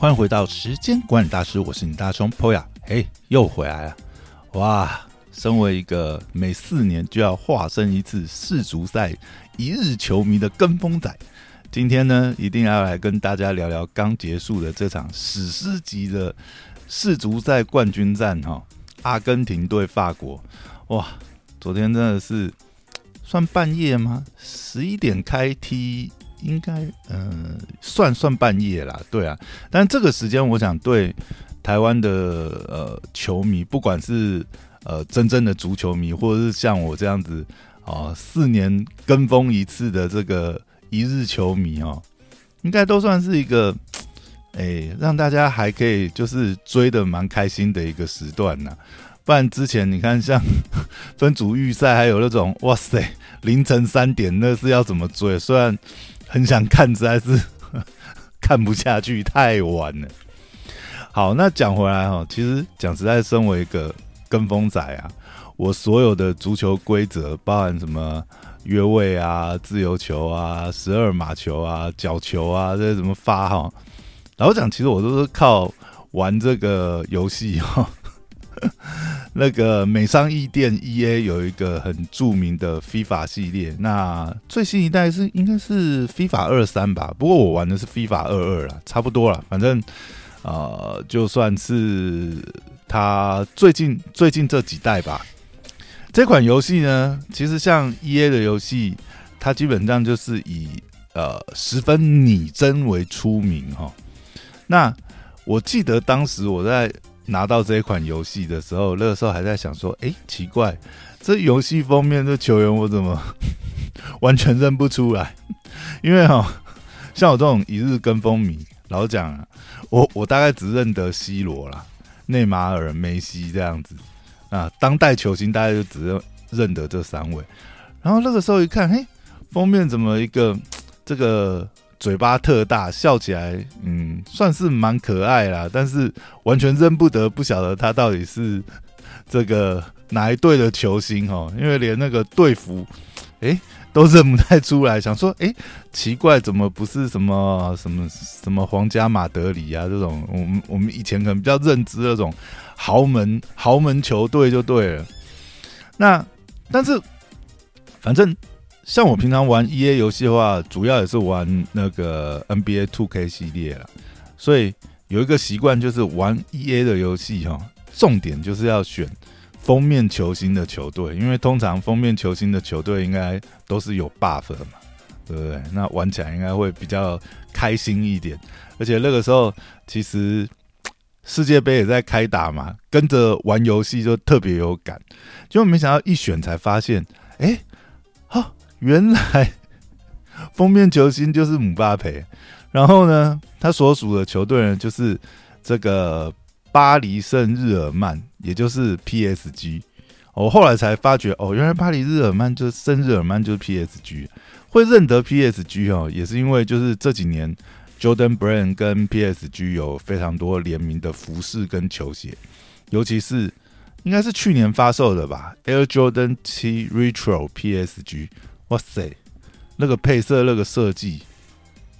欢迎回到时间管理大师，我是你大兄 Poya，嘿，又回来了，哇！身为一个每四年就要化身一次世足赛一日球迷的跟风仔，今天呢，一定要来跟大家聊聊刚结束的这场史诗级的世足赛冠军战哈，阿根廷对法国，哇！昨天真的是算半夜吗？十一点开踢。应该，嗯，算算半夜啦，对啊。但这个时间，我想对台湾的呃球迷，不管是呃真正的足球迷，或者是像我这样子啊，四年跟风一次的这个一日球迷哦，应该都算是一个，哎，让大家还可以就是追的蛮开心的一个时段呢。不然之前你看，像 分组预赛，还有那种哇塞，凌晨三点，那是要怎么追？虽然。很想看，实在是 看不下去，太晚了。好，那讲回来哈，其实讲实在，身为一个跟风仔啊，我所有的足球规则，包含什么越位啊、自由球啊、十二码球啊、角球啊这些怎么发哈，老讲，其实我都是靠玩这个游戏哈。那个美商易店 E A 有一个很著名的 FIFA 系列，那最新一代是应该是 FIFA 二三吧，不过我玩的是 FIFA 二二啦，差不多了。反正呃，就算是它最近最近这几代吧，这款游戏呢，其实像 E A 的游戏，它基本上就是以呃十分拟真为出名哈。那我记得当时我在。拿到这一款游戏的时候，那个时候还在想说：“哎，奇怪，这游戏封面这球员我怎么 完全认不出来？因为哈，像我这种一日跟风迷，老讲啊，我我大概只认得 C 罗啦、内马尔、梅西这样子啊，当代球星大概就只认认得这三位。然后那个时候一看，嘿，封面怎么一个这个？”嘴巴特大，笑起来，嗯，算是蛮可爱啦。但是完全认不得，不晓得他到底是这个哪一队的球星哦。因为连那个队服，哎，都认不太出来。想说，哎，奇怪，怎么不是什么什么什么皇家马德里啊这种？我们我们以前可能比较认知那种豪门豪门球队就对了。那但是反正。像我平常玩 E A 游戏的话，主要也是玩那个 N B A Two K 系列了，所以有一个习惯就是玩 E A 的游戏哈，重点就是要选封面球星的球队，因为通常封面球星的球队应该都是有 buff 的嘛，对不对？那玩起来应该会比较开心一点，而且那个时候其实世界杯也在开打嘛，跟着玩游戏就特别有感，结果没想到一选才发现，哎，原来封面球星就是姆巴佩，然后呢，他所属的球队呢就是这个巴黎圣日耳曼，也就是 PSG。我后来才发觉，哦，原来巴黎日耳曼就是圣日耳曼就是 PSG。会认得 PSG 哦，也是因为就是这几年 Jordan Brand 跟 PSG 有非常多联名的服饰跟球鞋，尤其是应该是去年发售的吧，Air Jordan 七 Retro PSG。哇塞，那个配色、那个设计，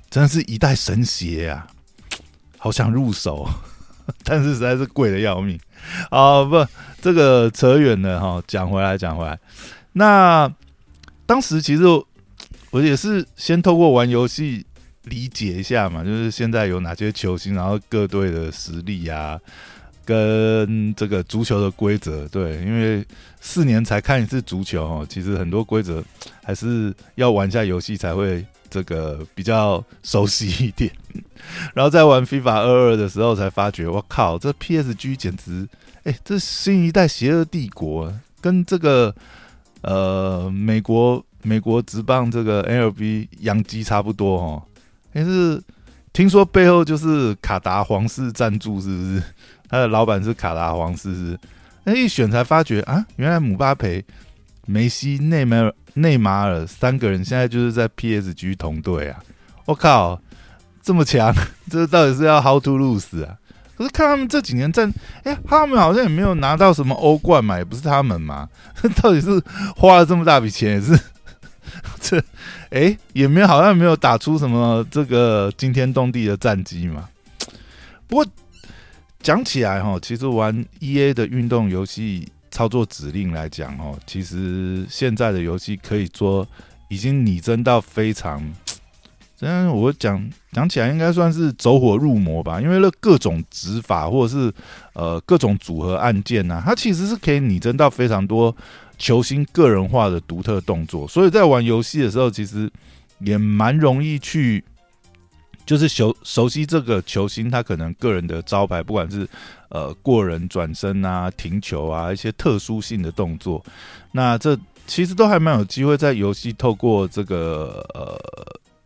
真是一代神鞋啊！好想入手，但是实在是贵的要命啊！不，这个扯远了哈。讲回来，讲回来，那当时其实我也是先透过玩游戏理解一下嘛，就是现在有哪些球星，然后各队的实力啊。跟这个足球的规则，对，因为四年才看一次足球哦，其实很多规则还是要玩一下游戏才会这个比较熟悉一点。然后在玩 FIFA 二二的时候，才发觉，我靠，这 PSG 简直，哎，这新一代邪恶帝国，跟这个呃美国美国职棒这个 LB 洋基差不多哦。但是听说背后就是卡达皇室赞助，是不是？他的老板是卡达皇室，那一选才发觉啊，原来姆巴佩、梅西、内马尔、内马尔三个人现在就是在 PSG 同队啊！我靠，这么强，这到底是要 how to lose 啊？可是看他们这几年战，哎，他们好像也没有拿到什么欧冠嘛，也不是他们嘛，到底是花了这么大笔钱，也是 这，哎，也没有好像没有打出什么这个惊天动地的战绩嘛？不过讲起来哈，其实玩 E A 的运动游戏操作指令来讲哦，其实现在的游戏可以说已经拟真到非常。真我讲讲起来，应该算是走火入魔吧。因为那各种指法或者是呃各种组合按键呐，它其实是可以拟真到非常多球星个人化的独特动作。所以在玩游戏的时候，其实也蛮容易去就是熟熟悉这个球星他可能个人的招牌，不管是呃过人转身啊、停球啊一些特殊性的动作。那这其实都还蛮有机会在游戏透过这个呃。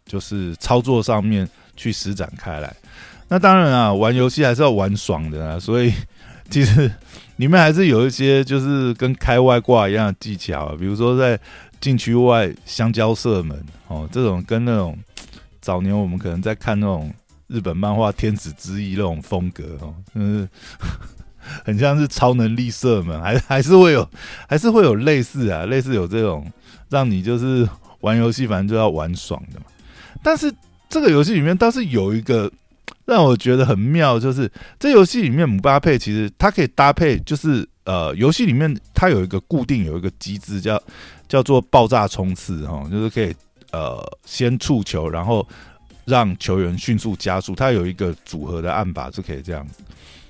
就是操作上面去施展开来，那当然啊，玩游戏还是要玩爽的啊，所以其实里面还是有一些就是跟开外挂一样的技巧，比如说在禁区外香蕉射门哦，这种跟那种早年我们可能在看那种日本漫画《天使之翼》那种风格哦，嗯，很像是超能力射门，还还是会有，还是会有类似啊，类似有这种让你就是玩游戏反正就要玩爽的嘛。但是这个游戏里面倒是有一个让我觉得很妙，就是这游戏里面姆巴佩其实它可以搭配，就是呃，游戏里面它有一个固定有一个机制叫叫做爆炸冲刺哈，就是可以呃先触球，然后让球员迅速加速，它有一个组合的按法是可以这样子。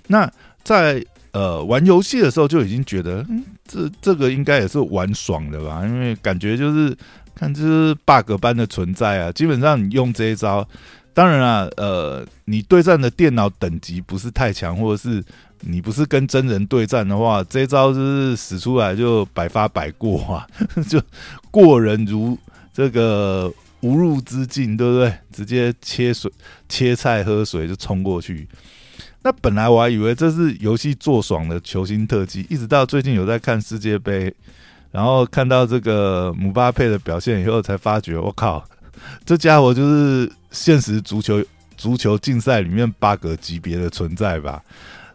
那在呃玩游戏的时候就已经觉得，嗯，这这个应该也是玩爽的吧，因为感觉就是。看，这是 bug 般的存在啊！基本上你用这一招，当然啊，呃，你对战的电脑等级不是太强，或者是你不是跟真人对战的话，这招就是使出来就百发百过啊，就过人如 这个无入之境，对不对？直接切水切菜喝水就冲过去。那本来我还以为这是游戏做爽的球星特技，一直到最近有在看世界杯。然后看到这个姆巴佩的表现以后，才发觉我靠，这家伙就是现实足球足球竞赛里面 bug 级别的存在吧？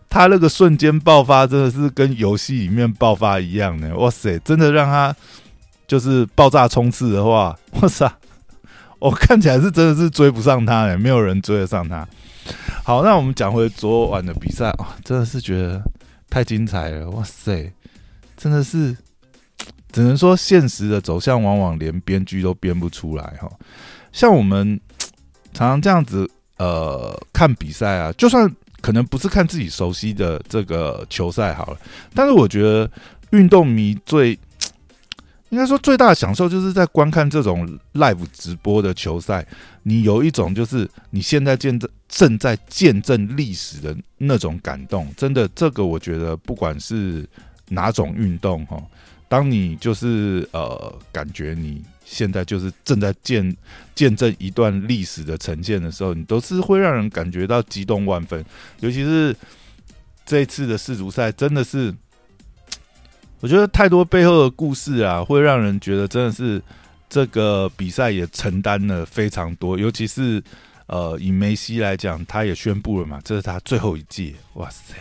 他那个瞬间爆发真的是跟游戏里面爆发一样的，哇塞！真的让他就是爆炸冲刺的话，哇塞！我看起来是真的是追不上他哎，没有人追得上他。好，那我们讲回昨晚的比赛啊，真的是觉得太精彩了，哇塞！真的是。只能说，现实的走向往往连编剧都编不出来哈。像我们常常这样子，呃，看比赛啊，就算可能不是看自己熟悉的这个球赛好了，但是我觉得运动迷最应该说最大的享受，就是在观看这种 live 直播的球赛，你有一种就是你现在见证正在见证历史的那种感动。真的，这个我觉得不管是哪种运动哈。当你就是呃，感觉你现在就是正在见见证一段历史的呈现的时候，你都是会让人感觉到激动万分。尤其是这一次的世足赛，真的是我觉得太多背后的故事啊，会让人觉得真的是这个比赛也承担了非常多。尤其是呃，以梅西来讲，他也宣布了嘛，这是他最后一届。哇塞，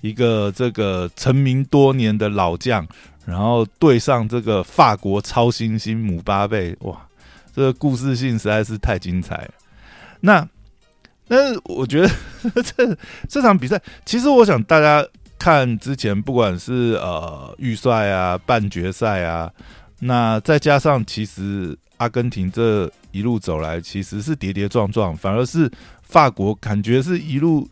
一个这个成名多年的老将。然后对上这个法国超新星姆巴佩，哇，这个故事性实在是太精彩了。那，那我觉得 这这场比赛，其实我想大家看之前，不管是呃预赛啊、半决赛啊，那再加上其实阿根廷这一路走来，其实是跌跌撞撞，反而是法国感觉是一路。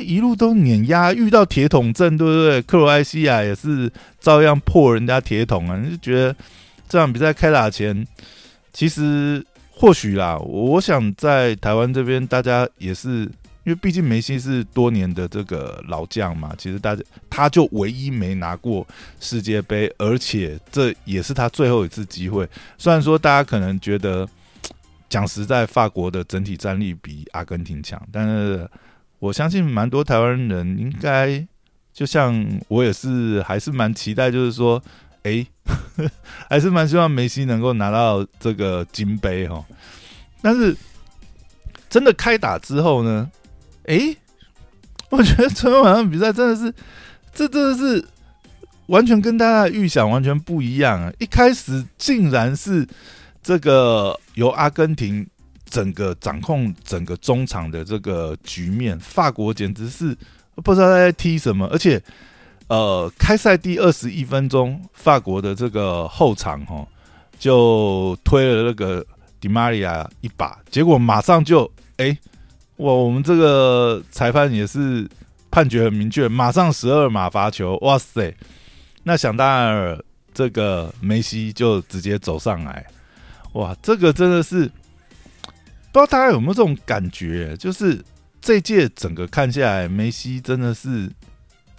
一路都碾压，遇到铁桶阵，对不对？克罗埃西亚也是照样破人家铁桶啊！你就觉得这场比赛开打前，其实或许啦，我想在台湾这边，大家也是因为毕竟梅西是多年的这个老将嘛，其实大家他就唯一没拿过世界杯，而且这也是他最后一次机会。虽然说大家可能觉得讲实在，法国的整体战力比阿根廷强，但是。我相信蛮多台湾人应该，就像我也是，还是蛮期待，就是说，哎，还是蛮希望梅西能够拿到这个金杯哈。但是真的开打之后呢，哎，我觉得昨天晚上比赛真的是，这真的是完全跟大家预想完全不一样啊！一开始竟然是这个由阿根廷整个掌控整个中场的这个局面，法国简直是不知道在踢什么，而且呃，开赛第二十一分钟，法国的这个后场哈就推了那个迪玛利亚一把，结果马上就哎，哇，我们这个裁判也是判决很明确，马上十二码罚球，哇塞，那想当然，这个梅西就直接走上来，哇，这个真的是。不知道大家有没有这种感觉？就是这届整个看下来，梅西真的是，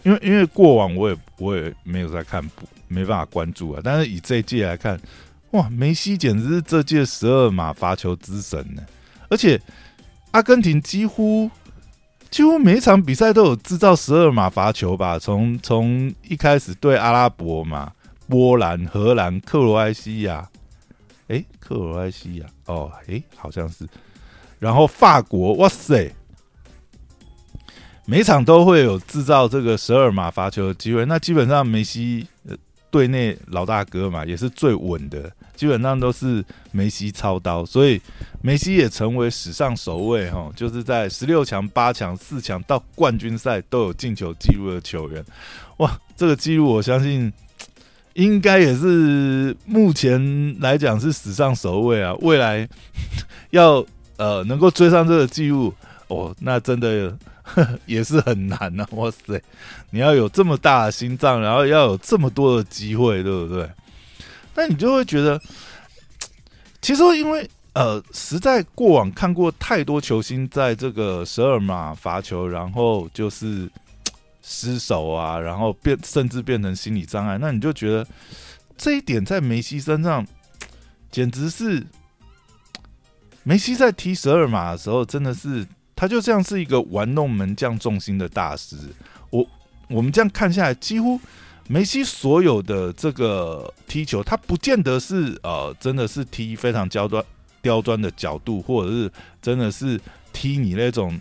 因为因为过往我也我也没有在看，没办法关注啊。但是以这届来看，哇，梅西简直是这届十二码罚球之神呢！而且阿根廷几乎几乎每场比赛都有制造十二码罚球吧？从从一开始对阿拉伯嘛，波兰、荷兰、克罗埃西亚，哎，克罗埃西亚，哦，哎，好像是。然后法国，哇塞，每场都会有制造这个十二码罚球的机会。那基本上梅西队内老大哥嘛，也是最稳的，基本上都是梅西操刀，所以梅西也成为史上首位哈，就是在十六强、八强、四强到冠军赛都有进球记录的球员。哇，这个记录我相信应该也是目前来讲是史上首位啊，未来要。呃，能够追上这个记录，哦，那真的 也是很难呐！哇塞，你要有这么大的心脏，然后要有这么多的机会，对不对？那你就会觉得，其实因为呃，实在过往看过太多球星在这个十二码罚球，然后就是 失手啊，然后变甚至变成心理障碍，那你就觉得这一点在梅西身上简直是。梅西在踢十二码的时候，真的是他就像是一个玩弄门将重心的大师。我我们这样看下来，几乎梅西所有的这个踢球，他不见得是呃，真的是踢非常刁钻刁钻的角度，或者是真的是踢你那种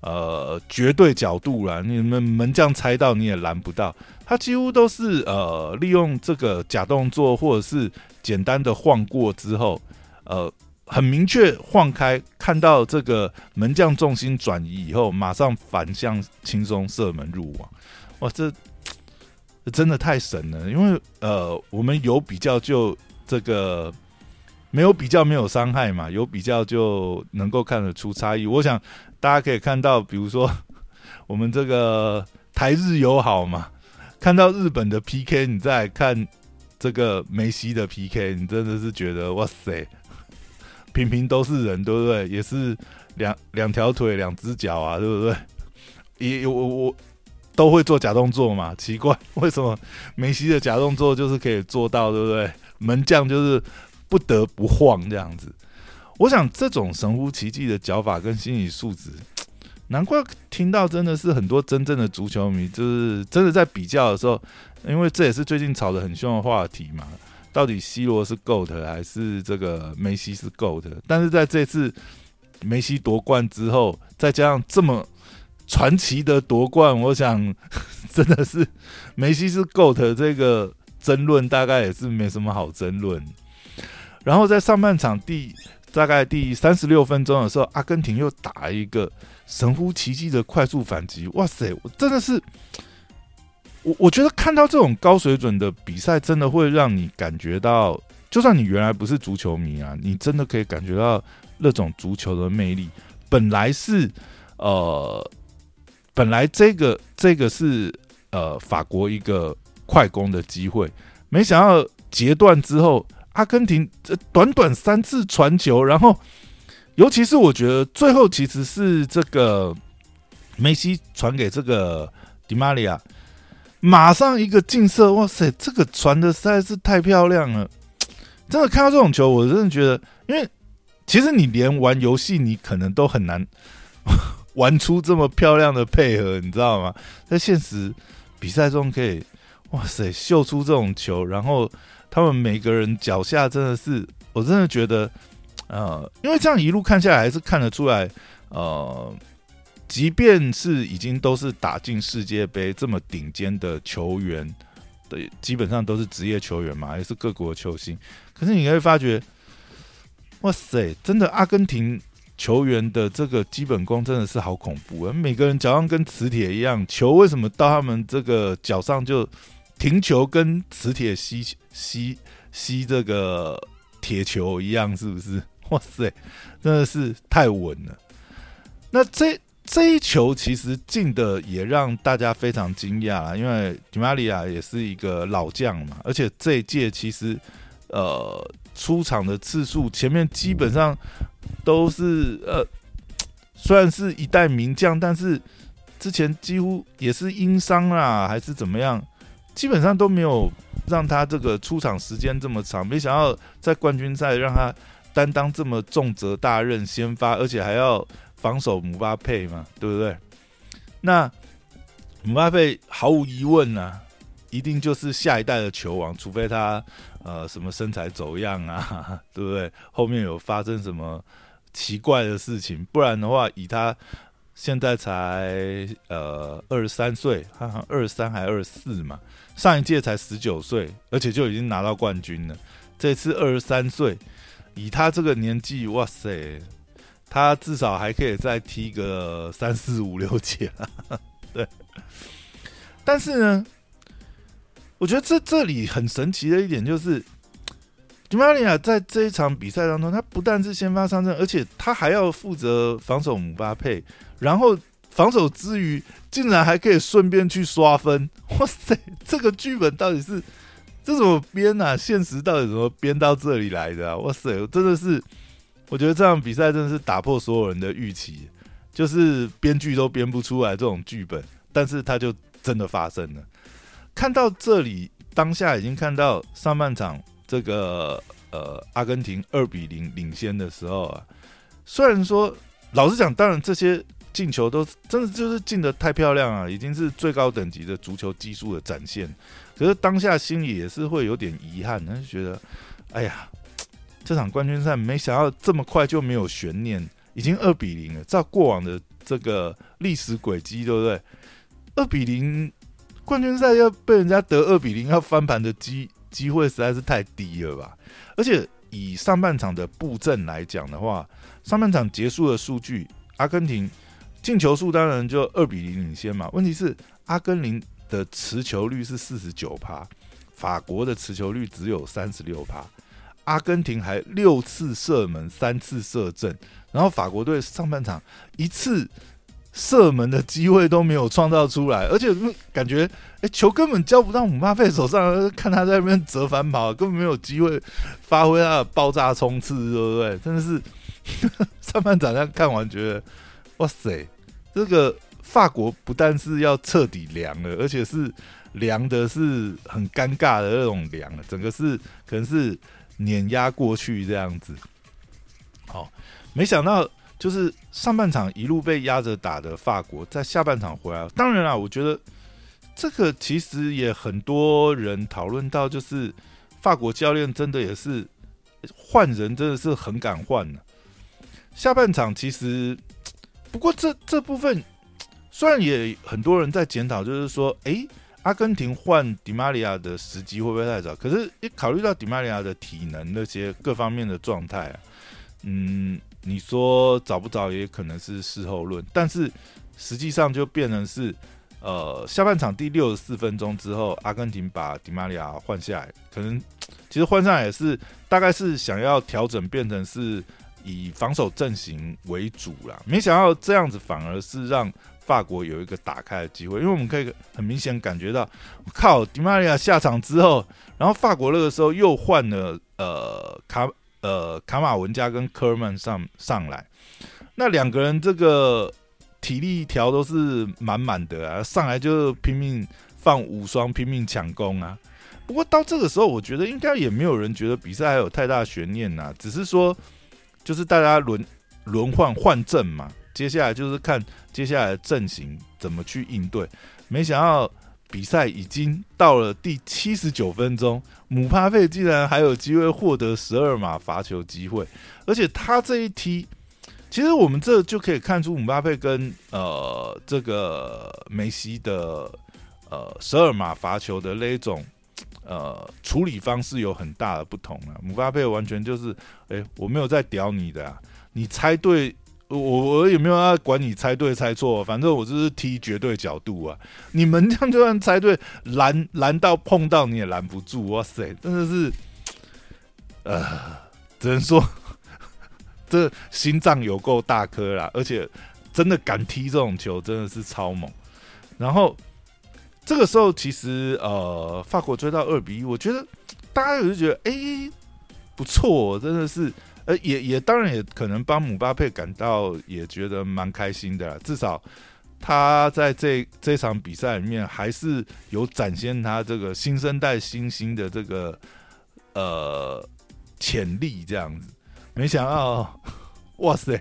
呃绝对角度啦。你们门将猜到你也拦不到。他几乎都是呃利用这个假动作，或者是简单的晃过之后，呃。很明确晃开，看到这个门将重心转移以后，马上反向轻松射门入网。哇，这真的太神了！因为呃，我们有比较就这个没有比较没有伤害嘛，有比较就能够看得出差异。我想大家可以看到，比如说我们这个台日友好嘛，看到日本的 PK，你再看这个梅西的 PK，你真的是觉得哇塞！平平都是人，对不对？也是两两条腿、两只脚啊，对不对？也我我都会做假动作嘛？奇怪，为什么梅西的假动作就是可以做到，对不对？门将就是不得不晃这样子。我想这种神乎其技的脚法跟心理素质，难怪听到真的是很多真正的足球迷，就是真的在比较的时候，因为这也是最近吵得很凶的话题嘛。到底 C 罗是 GOAT 还是这个梅西是 GOAT？但是在这次梅西夺冠之后，再加上这么传奇的夺冠，我想 真的是梅西是 GOAT 这个争论大概也是没什么好争论。然后在上半场第大概第三十六分钟的时候，阿根廷又打一个神乎其技的快速反击，哇塞！我真的是。我我觉得看到这种高水准的比赛，真的会让你感觉到，就算你原来不是足球迷啊，你真的可以感觉到那种足球的魅力。本来是呃，本来这个这个是呃法国一个快攻的机会，没想到截断之后，阿根廷这短短三次传球，然后尤其是我觉得最后其实是这个梅西传给这个迪玛利亚。马上一个劲射，哇塞！这个传的实在是太漂亮了，真的看到这种球，我真的觉得，因为其实你连玩游戏，你可能都很难玩出这么漂亮的配合，你知道吗？在现实比赛中可以，哇塞，秀出这种球，然后他们每个人脚下真的是，我真的觉得，呃，因为这样一路看下来，还是看得出来，呃。即便是已经都是打进世界杯这么顶尖的球员，对，基本上都是职业球员嘛，也是各国球星。可是你会发觉，哇塞，真的阿根廷球员的这个基本功真的是好恐怖啊！每个人脚上跟磁铁一样，球为什么到他们这个脚上就停球跟磁铁吸吸吸这个铁球一样，是不是？哇塞，真的是太稳了。那这这一球其实进的也让大家非常惊讶，因为迪马利亚也是一个老将嘛，而且这一届其实呃出场的次数前面基本上都是呃虽然是一代名将，但是之前几乎也是因伤啊还是怎么样，基本上都没有让他这个出场时间这么长。没想到在冠军赛让他担当这么重责大任，先发，而且还要。防守姆巴佩嘛，对不对？那姆巴佩毫无疑问呢，一定就是下一代的球王，除非他呃什么身材走样啊，对不对？后面有发生什么奇怪的事情，不然的话，以他现在才呃二十三岁，他好像二十三还二十四嘛，上一届才十九岁，而且就已经拿到冠军了。这次二十三岁，以他这个年纪，哇塞！他至少还可以再踢个三四五六届，对。但是呢，我觉得这这里很神奇的一点就是，迪马利亚在这一场比赛当中，他不但是先发上阵，而且他还要负责防守姆巴佩，然后防守之余，竟然还可以顺便去刷分。哇塞，这个剧本到底是这怎么编啊？现实到底怎么编到这里来的？哇塞，真的是。我觉得这场比赛真的是打破所有人的预期，就是编剧都编不出来这种剧本，但是它就真的发生了。看到这里，当下已经看到上半场这个呃阿根廷二比零领先的时候啊，虽然说老实讲，当然这些进球都真的就是进的太漂亮啊，已经是最高等级的足球技术的展现。可是当下心里也是会有点遗憾，就觉得哎呀。这场冠军赛没想到这么快就没有悬念，已经二比零了。照过往的这个历史轨迹，对不对？二比零冠军赛要被人家得二比零要翻盘的机机会实在是太低了吧？而且以上半场的布阵来讲的话，上半场结束的数据，阿根廷进球数当然就二比零领先嘛。问题是阿根廷的持球率是四十九趴，法国的持球率只有三十六趴。阿根廷还六次射门，三次射正，然后法国队上半场一次射门的机会都没有创造出来，而且感觉哎球根本交不到姆巴佩手上，看他在那边折返跑，根本没有机会发挥他的爆炸冲刺，对不对？真的是上半场这样看完觉得，哇塞，这个法国不但是要彻底凉了，而且是凉的是很尴尬的那种凉，整个是可能是。碾压过去这样子，好，没想到就是上半场一路被压着打的法国，在下半场回来。当然啦，我觉得这个其实也很多人讨论到，就是法国教练真的也是换人，真的是很敢换呢。下半场其实，不过这这部分虽然也很多人在检讨，就是说，哎。阿根廷换迪马利亚的时机会不会太早？可是，一考虑到迪马利亚的体能那些各方面的状态啊，嗯，你说早不早也可能是事后论。但是实际上就变成是，呃，下半场第六十四分钟之后，阿根廷把迪马利亚换下来，可能其实换上来也是大概是想要调整，变成是以防守阵型为主啦。没想到这样子反而是让。法国有一个打开的机会，因为我们可以很明显感觉到，靠，迪玛利亚下场之后，然后法国那个时候又换了呃卡呃卡马文加跟科尔曼上上来，那两个人这个体力条都是满满的啊，上来就拼命放五双，拼命抢攻啊。不过到这个时候，我觉得应该也没有人觉得比赛还有太大悬念呐，只是说就是大家轮轮换换阵嘛。接下来就是看接下来的阵型怎么去应对。没想到比赛已经到了第七十九分钟，姆巴佩竟然还有机会获得十二码罚球机会，而且他这一踢，其实我们这就可以看出姆巴佩跟呃这个梅西的呃十二码罚球的那一种呃处理方式有很大的不同啊。姆巴佩完全就是，哎，我没有在屌你的啊，你猜对。我我也没有要管你猜对猜错，反正我就是踢绝对角度啊！你们这样就算猜对，拦拦到碰到你也拦不住，哇塞，真的是，呃，只能说 这心脏有够大颗啦，而且真的敢踢这种球，真的是超猛。然后这个时候其实呃，法国追到二比一，我觉得大家有就觉得哎不错，真的是。呃，也也当然也可能帮姆巴佩感到也觉得蛮开心的，至少他在这这场比赛里面还是有展现他这个新生代新星的这个呃潜力这样子。没想到，哇塞，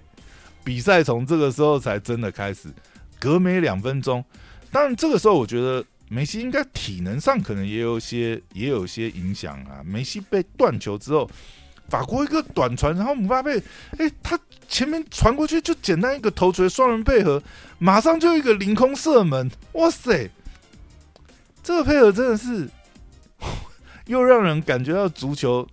比赛从这个时候才真的开始，隔没两分钟。当然这个时候我觉得梅西应该体能上可能也有些也有些影响啊。梅西被断球之后。法国一个短传，然后姆巴佩，哎，他前面传过去就简单一个头锤，双人配合，马上就一个凌空射门，哇塞！这个配合真的是 又让人感觉到足球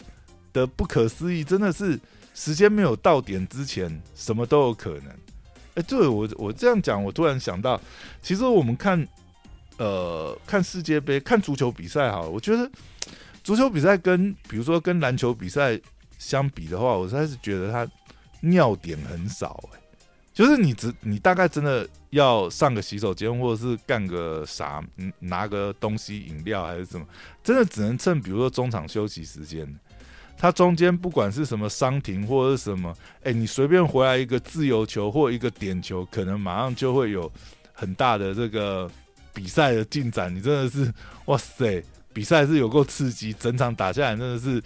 的不可思议，真的是时间没有到点之前，什么都有可能。哎，对我我这样讲，我突然想到，其实我们看呃看世界杯、看足球比赛哈，我觉得足球比赛跟比如说跟篮球比赛。相比的话，我实在是觉得他尿点很少哎，就是你只你大概真的要上个洗手间，或者是干个啥，拿个东西饮料还是什么，真的只能趁比如说中场休息时间，他中间不管是什么伤停或者是什么，哎，你随便回来一个自由球或一个点球，可能马上就会有很大的这个比赛的进展。你真的是哇塞，比赛是有够刺激，整场打下来真的是。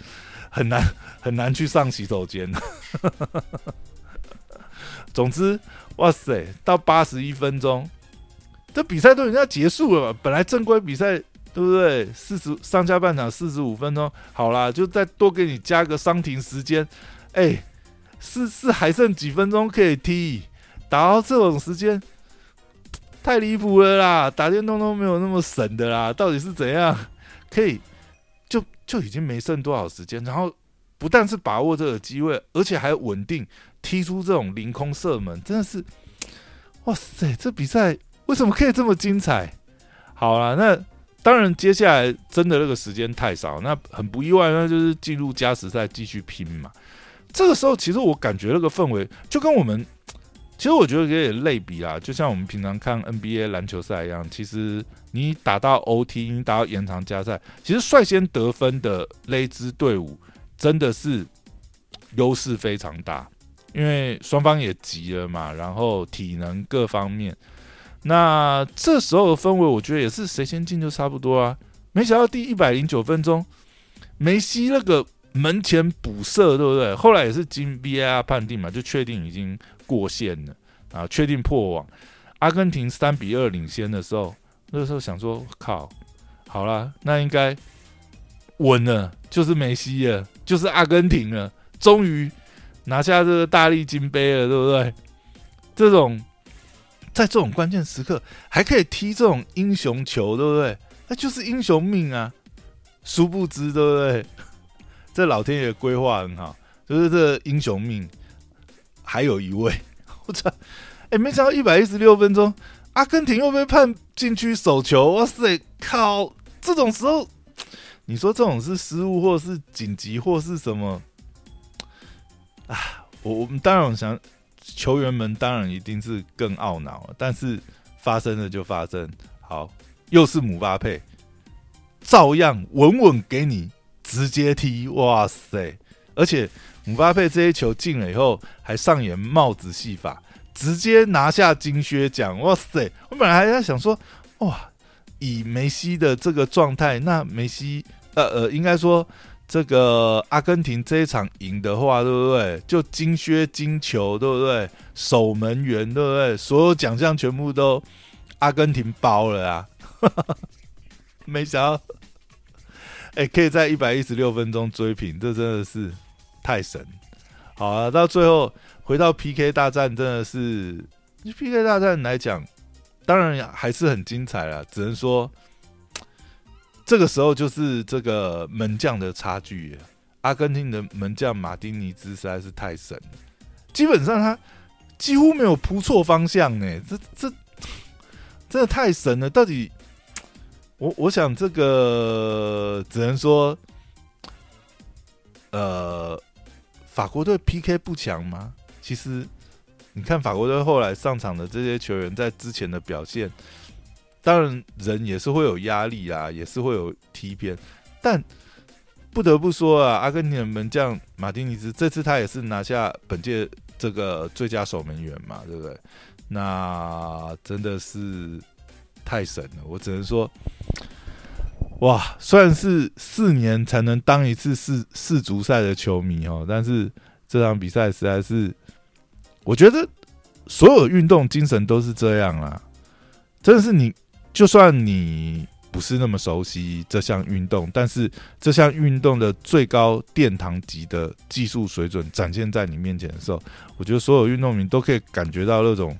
很难 很难去上洗手间。总之，哇塞，到八十一分钟，这比赛都已经要结束了。本来正规比赛对不对？四十上下半场四十五分钟，好啦，就再多给你加个伤停时间。哎，是是还剩几分钟可以踢？打到这种时间，太离谱了啦！打电动都没有那么省的啦，到底是怎样可以？就已经没剩多少时间，然后不但是把握这个机会，而且还稳定踢出这种凌空射门，真的是，哇塞！这比赛为什么可以这么精彩？好了，那当然接下来真的那个时间太少，那很不意外，那就是进入加时赛继续拼嘛。这个时候其实我感觉那个氛围就跟我们。其实我觉得有点类比啊，就像我们平常看 NBA 篮球赛一样。其实你打到 OT，你打到延长加赛，其实率先得分的那支队伍真的是优势非常大，因为双方也急了嘛，然后体能各方面。那这时候的氛围，我觉得也是谁先进就差不多啊。没想到第一百零九分钟，梅西那个门前补射，对不对？后来也是经 VAR 判定嘛，就确定已经。过线了啊！确定破网，阿根廷三比二领先的时候，那时候想说靠，好了，那应该稳了，就是梅西了，就是阿根廷了，终于拿下这个大力金杯了，对不对？这种在这种关键时刻还可以踢这种英雄球，对不对？那就是英雄命啊！殊不知，对不对？这老天爷规划很好，就是这英雄命。还有一位，我操！哎，没想到一百一十六分钟，阿根廷又被判禁区手球。哇塞，靠！这种时候，你说这种是失误，或是紧急，或是什么？啊，我我们当然想，球员们当然一定是更懊恼。但是发生了就发生，好，又是姆巴佩，照样稳稳给你直接踢。哇塞，而且。姆巴佩这些球进了以后，还上演帽子戏法，直接拿下金靴奖。哇塞！我本来还在想说，哇，以梅西的这个状态，那梅西，呃呃，应该说这个阿根廷这一场赢的话，对不对？就金靴、金球，对不对？守门员，对不对？所有奖项全部都阿根廷包了啊！没想到，哎，可以在一百一十六分钟追平，这真的是。太神，好啊！到最后回到 PK 大战，真的是 PK 大战来讲，当然还是很精彩了。只能说，这个时候就是这个门将的差距。阿根廷的门将马丁尼兹实在是太神了，基本上他几乎没有扑错方向呢。这这真的太神了！到底我我想这个只能说，呃，法国队 PK 不强吗？其实你看法国队后来上场的这些球员在之前的表现。当然，人也是会有压力啊，也是会有踢偏，但不得不说啊，阿根廷的门将马丁尼斯这次他也是拿下本届这个最佳守门员嘛，对不对？那真的是太神了，我只能说，哇！虽然是四年才能当一次世世足赛的球迷哦，但是这场比赛实在是，我觉得所有运动精神都是这样啦，真的是你。就算你不是那么熟悉这项运动，但是这项运动的最高殿堂级的技术水准展现在你面前的时候，我觉得所有运动迷都可以感觉到那种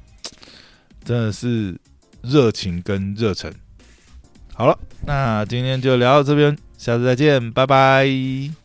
真的是热情跟热忱。好了，那今天就聊到这边，下次再见，拜拜。